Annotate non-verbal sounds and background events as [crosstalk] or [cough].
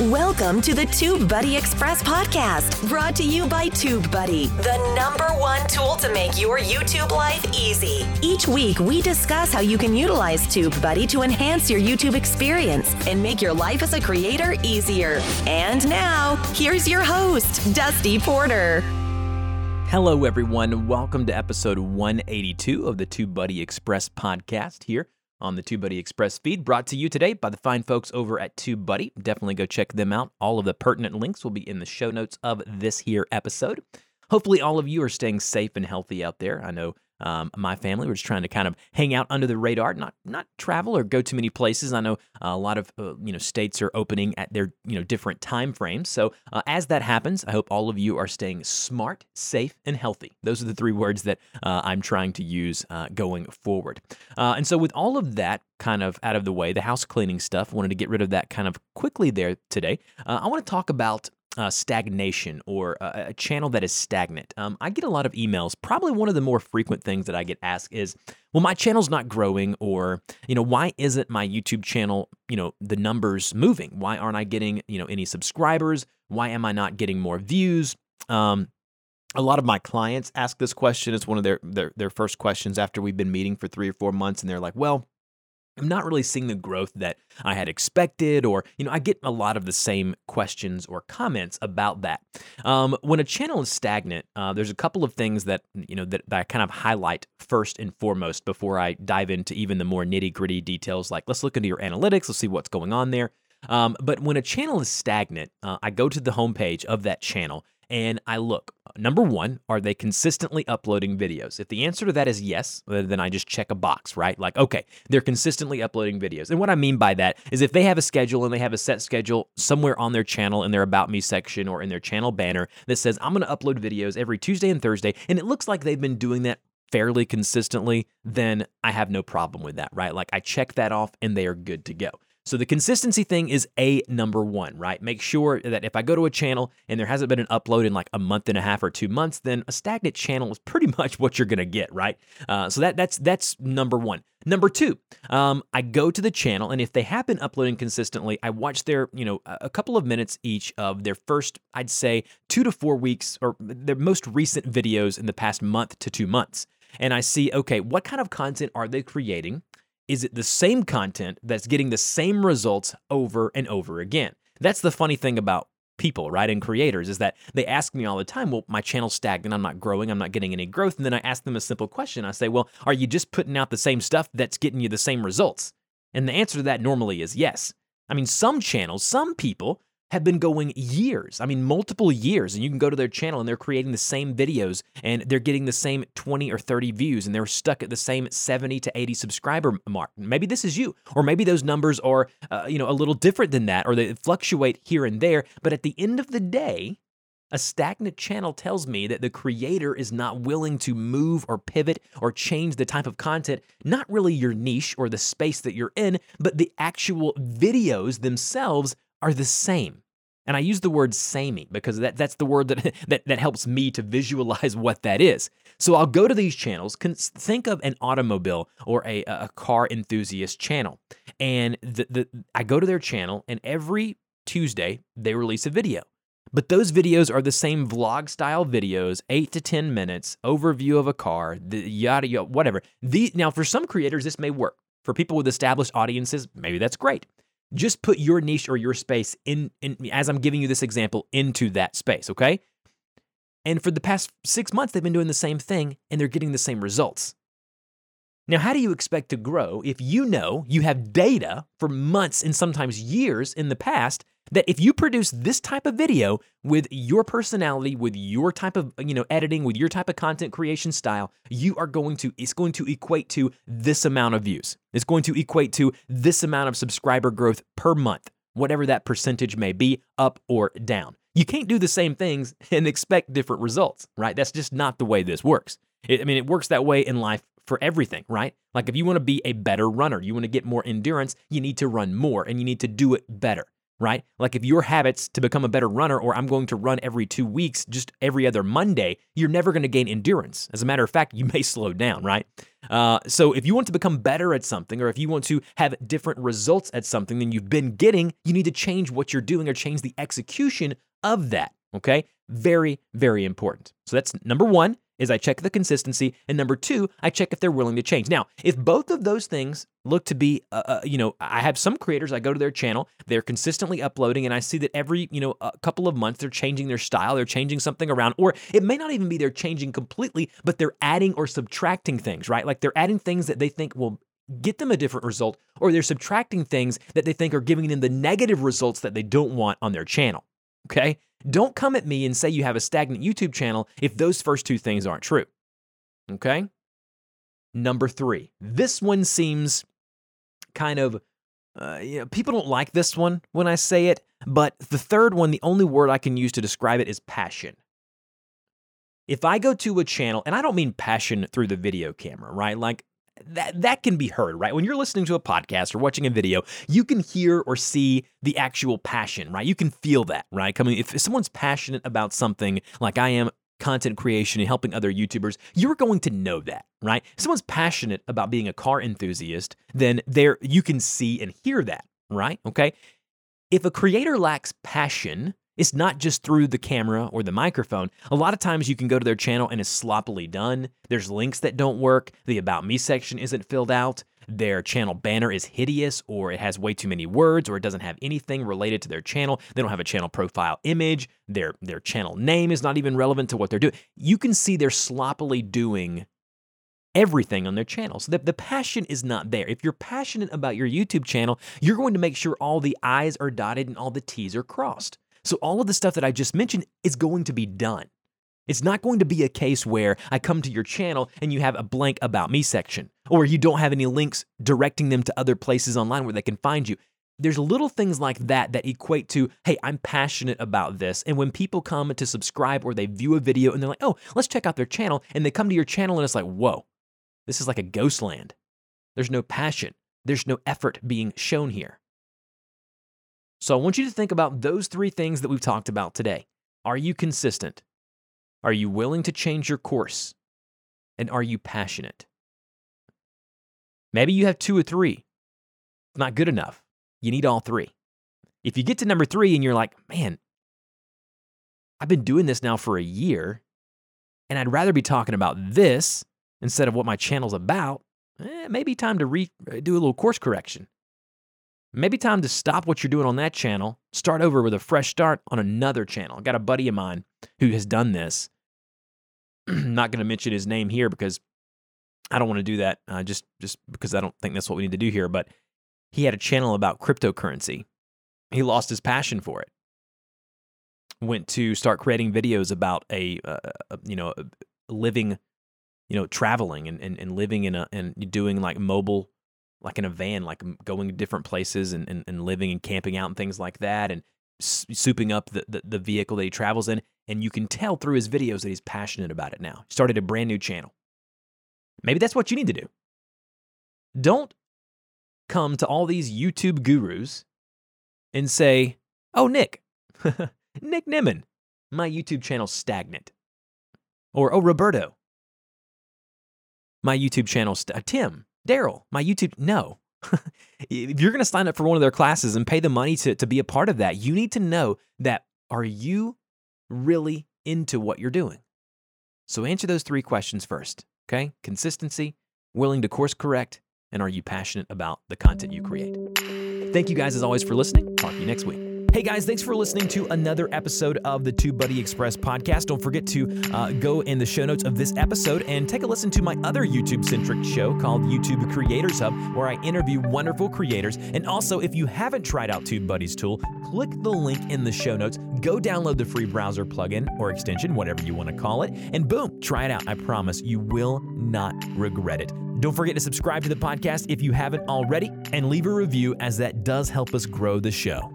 Welcome to the TubeBuddy Express podcast, brought to you by TubeBuddy, the number one tool to make your YouTube life easy. Each week, we discuss how you can utilize TubeBuddy to enhance your YouTube experience and make your life as a creator easier. And now, here's your host, Dusty Porter. Hello, everyone. Welcome to episode 182 of the TubeBuddy Express podcast here on the TubeBuddy Express feed, brought to you today by the fine folks over at TubeBuddy. Definitely go check them out. All of the pertinent links will be in the show notes of this here episode. Hopefully, all of you are staying safe and healthy out there. I know um, my family. We're just trying to kind of hang out under the radar, not not travel or go too many places. I know a lot of uh, you know states are opening at their you know different time frames. So uh, as that happens, I hope all of you are staying smart, safe, and healthy. Those are the three words that uh, I'm trying to use uh, going forward. Uh, and so with all of that kind of out of the way, the house cleaning stuff, wanted to get rid of that kind of quickly there today. Uh, I want to talk about uh, stagnation or a, a, channel that is stagnant. Um, I get a lot of emails. Probably one of the more frequent things that I get asked is, "Well, my channel's not growing," or you know, "Why isn't my YouTube channel, you know, the numbers moving? Why aren't I getting you know any subscribers? Why am I not getting more views?" Um, a lot of my clients ask this question. It's one of their, their their first questions after we've been meeting for three or four months, and they're like, "Well." I'm not really seeing the growth that I had expected, or, you know, I get a lot of the same questions or comments about that. Um, when a channel is stagnant, uh, there's a couple of things that, you know, that, that, I kind of highlight first and foremost before I dive into even the more nitty gritty details. Like, let's look into your analytics, let's see what's going on there. Um, but when a channel is stagnant, uh, I go to the homepage of that channel and I look. Number one, are they consistently uploading videos? If the answer to that is yes, uh, then I just check a box, right? Like, okay, they're consistently uploading videos. And what I mean by that is if they have a schedule and they have a set schedule somewhere on their channel in their About Me section or in their channel banner that says, I'm going to upload videos every Tuesday and Thursday, and it looks like they've been doing that fairly consistently, then I have no problem with that, right? Like I check that off and they are good to go. So the consistency thing is a number one, right? Make sure that if I go to a channel and there hasn't been an upload in like a month and a half or two months, then a stagnant channel is pretty [laughs] much what you're gonna get, right? Uh, so that that's that's number one. Number two, um, I go to the channel, and if they have been uploading consistently, I watch their, you know, a couple of minutes each of their first, I'd say, two to four weeks, or their most recent videos in the past month to two months. And I see, okay, what kind of content are they creating? Is it the same content that's getting the same results over and over again? That's the funny thing about people, right? And creators is that they ask me all the time, well, my channel's stagnant. I'm not growing. I'm not getting any growth. And then I ask them a simple question. I say, well, are you just putting out the same stuff that's getting you the same results? And the answer to that normally is yes. I mean, some channels, some people have been going years. I mean, multiple years. And you can go to their channel and they're creating the same videos and they're getting the same 20 or 30 views and they're stuck at the same 70 to 80 subscriber mark. Maybe this is you, or maybe those numbers are, uh, you know, a little different than that, or they fluctuate here and there. But at the end of the day, a stagnant channel tells me that the creator is not willing to move or pivot or change the type of content, not really your niche or the space that you're in, but the actual videos themselves are the same. And I use the word samey because that, that's the word that, [laughs] that, that helps me to visualize what that is. So I'll go to these channels, think of an automobile or a, a car enthusiast channel. And the, the, I go to their channel, and every Tuesday they release a video. But those videos are the same vlog style videos, eight to 10 minutes, overview of a car, the yada yada, whatever. The, now, for some creators, this may work. For people with established audiences, maybe that's great just put your niche or your space in, in as I'm giving you this example into that space, okay? And for the past six months, they've been doing the same thing and they're getting the same results. Now, how do you expect to grow if you know you have data for months and sometimes years in the past that if you produce this type of video with your personality, with your type of, you know, editing, with your type of content creation style, you are going to, it's going to equate to this amount of views. It's going to equate to this amount of subscriber growth per month, whatever that percentage may be, up or down. You can't do the same things [laughs] and expect different results, right? That's just not the way this works. I mean, it works that way in life for everything, right? Like if you want to be a better runner, you want to get more endurance, you need to run more and you need to do it better. right? Like if your habits to become a better runner, or I'm going to run every two weeks, just every other Monday, you're never going to gain endurance. As a matter of fact, you [laughs] may slow down, right? Uh, so if you want to become better at something, or if you want to have different results at something than you've been getting, you need to change what you're doing or change the execution of that. Okay. Very, very important. So that's number one is I check the consistency, and number two, I check if they're willing to change. Now, if both of those things look to be, uh, uh, you know, I have some creators. I go to their channel, they're consistently uploading, and I see that every, you know, a couple of months they're changing their style, they're changing something around, or it may not even be they're changing completely, but they're adding or subtracting things, right? Like they're adding things that they think will get them a different result, or they're subtracting things that they think are giving them the negative results that they don't want on their channel. Okay. Don't come at me and say you have a stagnant YouTube channel if those first two things aren't true. Okay. Number three, this one seems kind of, uh, you know, people don't like this one when I say it, but the third one, the only word I can use to describe it is passion. If I go to a channel, and I don't mean passion through the video camera, right? Like that that can be heard, right? When you're listening to a podcast or watching a video, you can hear or see the actual passion, right? You can feel that, right? Coming if someone's passionate about something like I am content creation and helping other YouTubers, you're going to know that, right? If someone's passionate about being a car enthusiast, then there you can see and hear that, right? Okay? If a creator lacks passion, it's not just through the camera or the microphone. A lot of times you can go to their channel and it's sloppily done. There's links that don't work. The About Me section isn't filled out. Their channel banner is hideous, or it has way too many words, or it doesn't have anything related to their channel. They don't have a channel profile image. Their, their channel name is not even relevant to what they're doing. You can see they're sloppily doing everything on their channel. So the, the passion is not there. If you're passionate about your YouTube channel, you're going to make sure all the I's are dotted and all the T's are crossed. So all of the stuff that I just mentioned is going to be done. It's not going to be a case where I come to your channel and you have a blank about me section, or you don't have any links directing them to other places online where they can find you. There's little things like that that equate to, hey, I'm passionate about this. And when people come to subscribe or they view a video and they're like, oh, let's check out their channel, and they come to your channel and it's like, whoa, this is like a ghost land. There's no passion, there's no effort being shown here. So I want you to think about those three things that we've talked about today. Are you consistent? Are you willing to change your course? And are you passionate? Maybe you have two or three. Not good enough. You need all three. If you get to number three and you're like, man, I've been doing this now for a year, and I'd rather be talking about this instead of what my channel's about, eh, maybe time to re- do a little course correction. Maybe time to stop what you're doing on that channel, start over with a fresh start on another channel. I got a buddy of mine who has done this. I'm [clears throat] not going to mention his name here because I don't want to do that uh, just just because I don't think that's what we need to do here. But he had a channel about cryptocurrency. He lost his passion for it. Went to start creating videos about a, uh, you know living, you know traveling and, and, and living in a and doing like mobile like in a van, like going to different places and, and, and living and camping out and things like that, and souping up the, the, the vehicle that he travels in. And you can tell through his videos that he's passionate about it now. He started a brand new channel. Maybe that's what you need to do. Don't come to all these YouTube gurus and say, oh, Nick, [laughs] Nick Nimmin, my YouTube channel's stagnant. Or, oh, Roberto, my YouTube channel's st- uh, Tim, Derral, my YouTube. No. [laughs] if you're going to sign up for one of their classes and pay the money to, to be a part of that, you need to know that are you really into what you're doing? So answer those three questions first. Okay. Consistency, willing to course correct, and are you passionate about the content you create? Thank you guys as always for listening. Talk to you next week. Hey guys, thanks for listening to another episode of the TubeBuddy Express podcast. Don't forget to uh, go in the show notes of this episode and take a listen to my other YouTube centric show called YouTube Creators Hub, where I interview wonderful creators. And also, if you haven't tried out TubeBuddy's tool, click the link in the show notes. Go download the free browser plugin or extension, whatever you want to call it, and boom, try it out. I promise you will not regret it. Don't forget to subscribe to the podcast if you haven't already and leave a review, as that does help us grow the show.